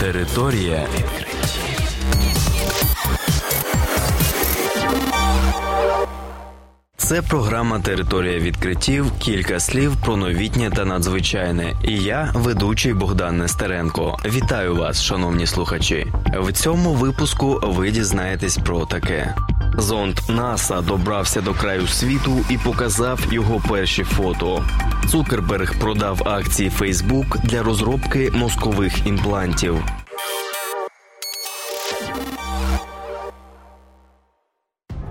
Територія відкриттів. Це програма Територія відкриттів. Кілька слів про новітнє та надзвичайне. І я, ведучий Богдан Нестеренко. Вітаю вас, шановні слухачі. В цьому випуску ви дізнаєтесь про таке. Зонд НАСА добрався до краю світу і показав його перші фото. Цукерберг продав акції Фейсбук для розробки мозкових імплантів.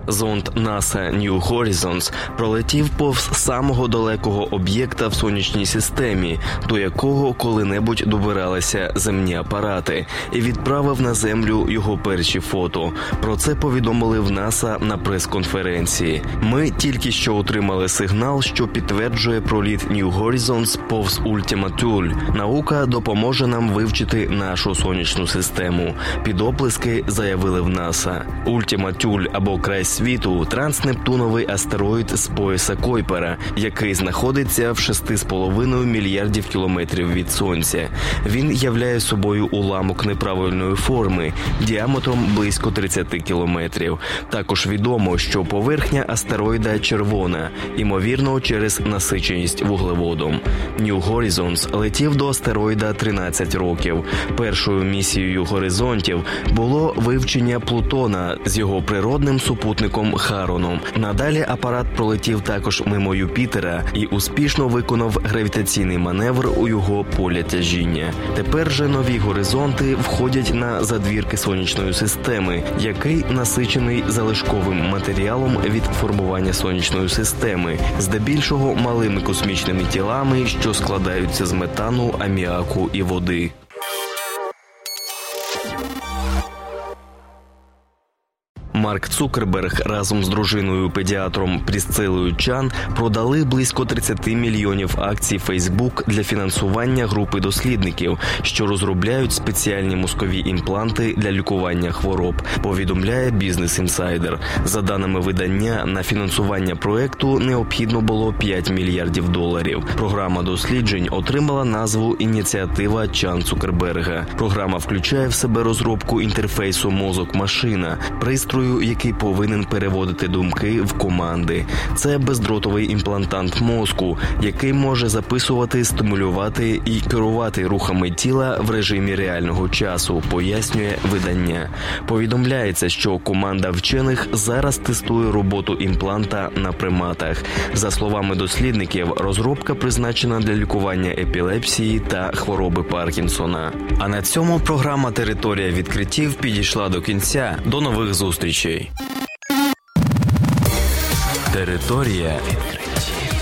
Зонд NASA New Horizons пролетів повз самого далекого об'єкта в сонячній системі, до якого коли-небудь добиралися земні апарати, і відправив на землю його перші фото. Про це повідомили в НАСА на прес-конференції. Ми тільки що отримали сигнал, що підтверджує проліт New Horizons повз Thule. Наука допоможе нам вивчити нашу сонячну систему. Під оплески заявили в НАСА. Thule або край світу транснептуновий астероїд з пояса Койпера, який знаходиться в 6,5 мільярдів кілометрів від сонця. Він являє собою уламок неправильної форми діаметром близько 30 кілометрів. Також відомо, що поверхня астероїда червона, ймовірно, через насиченість вуглеводом. New Horizons летів до астероїда 13 років. Першою місією горизонтів було вивчення Плутона з його природним супутником Хароном. Надалі апарат пролетів також мимо Юпітера і успішно виконав гравітаційний маневр у його поля тяжіння. Тепер же нові горизонти входять на задвірки сонячної системи, який насичений залишковим матеріалом від формування сонячної системи, здебільшого малими космічними тілами, що складаються з метану, аміаку і води. Марк Цукерберг разом з дружиною педіатром Прісцилою Чан продали близько 30 мільйонів акцій Фейсбук для фінансування групи дослідників, що розробляють спеціальні мозкові імпланти для лікування хвороб. Повідомляє Бізнес Інсайдер. За даними видання, на фінансування проекту необхідно було 5 мільярдів доларів. Програма досліджень отримала назву Ініціатива Чан Цукерберга. Програма включає в себе розробку інтерфейсу мозок-машина, пристрою який повинен переводити думки в команди. Це бездротовий імплантант мозку, який може записувати, стимулювати і керувати рухами тіла в режимі реального часу, пояснює видання. Повідомляється, що команда вчених зараз тестує роботу імпланта на приматах. За словами дослідників, розробка призначена для лікування епілепсії та хвороби Паркінсона. А на цьому програма Територія відкриттів підійшла до кінця. До нових зустрічей. obicei. Teritorie Petrecerii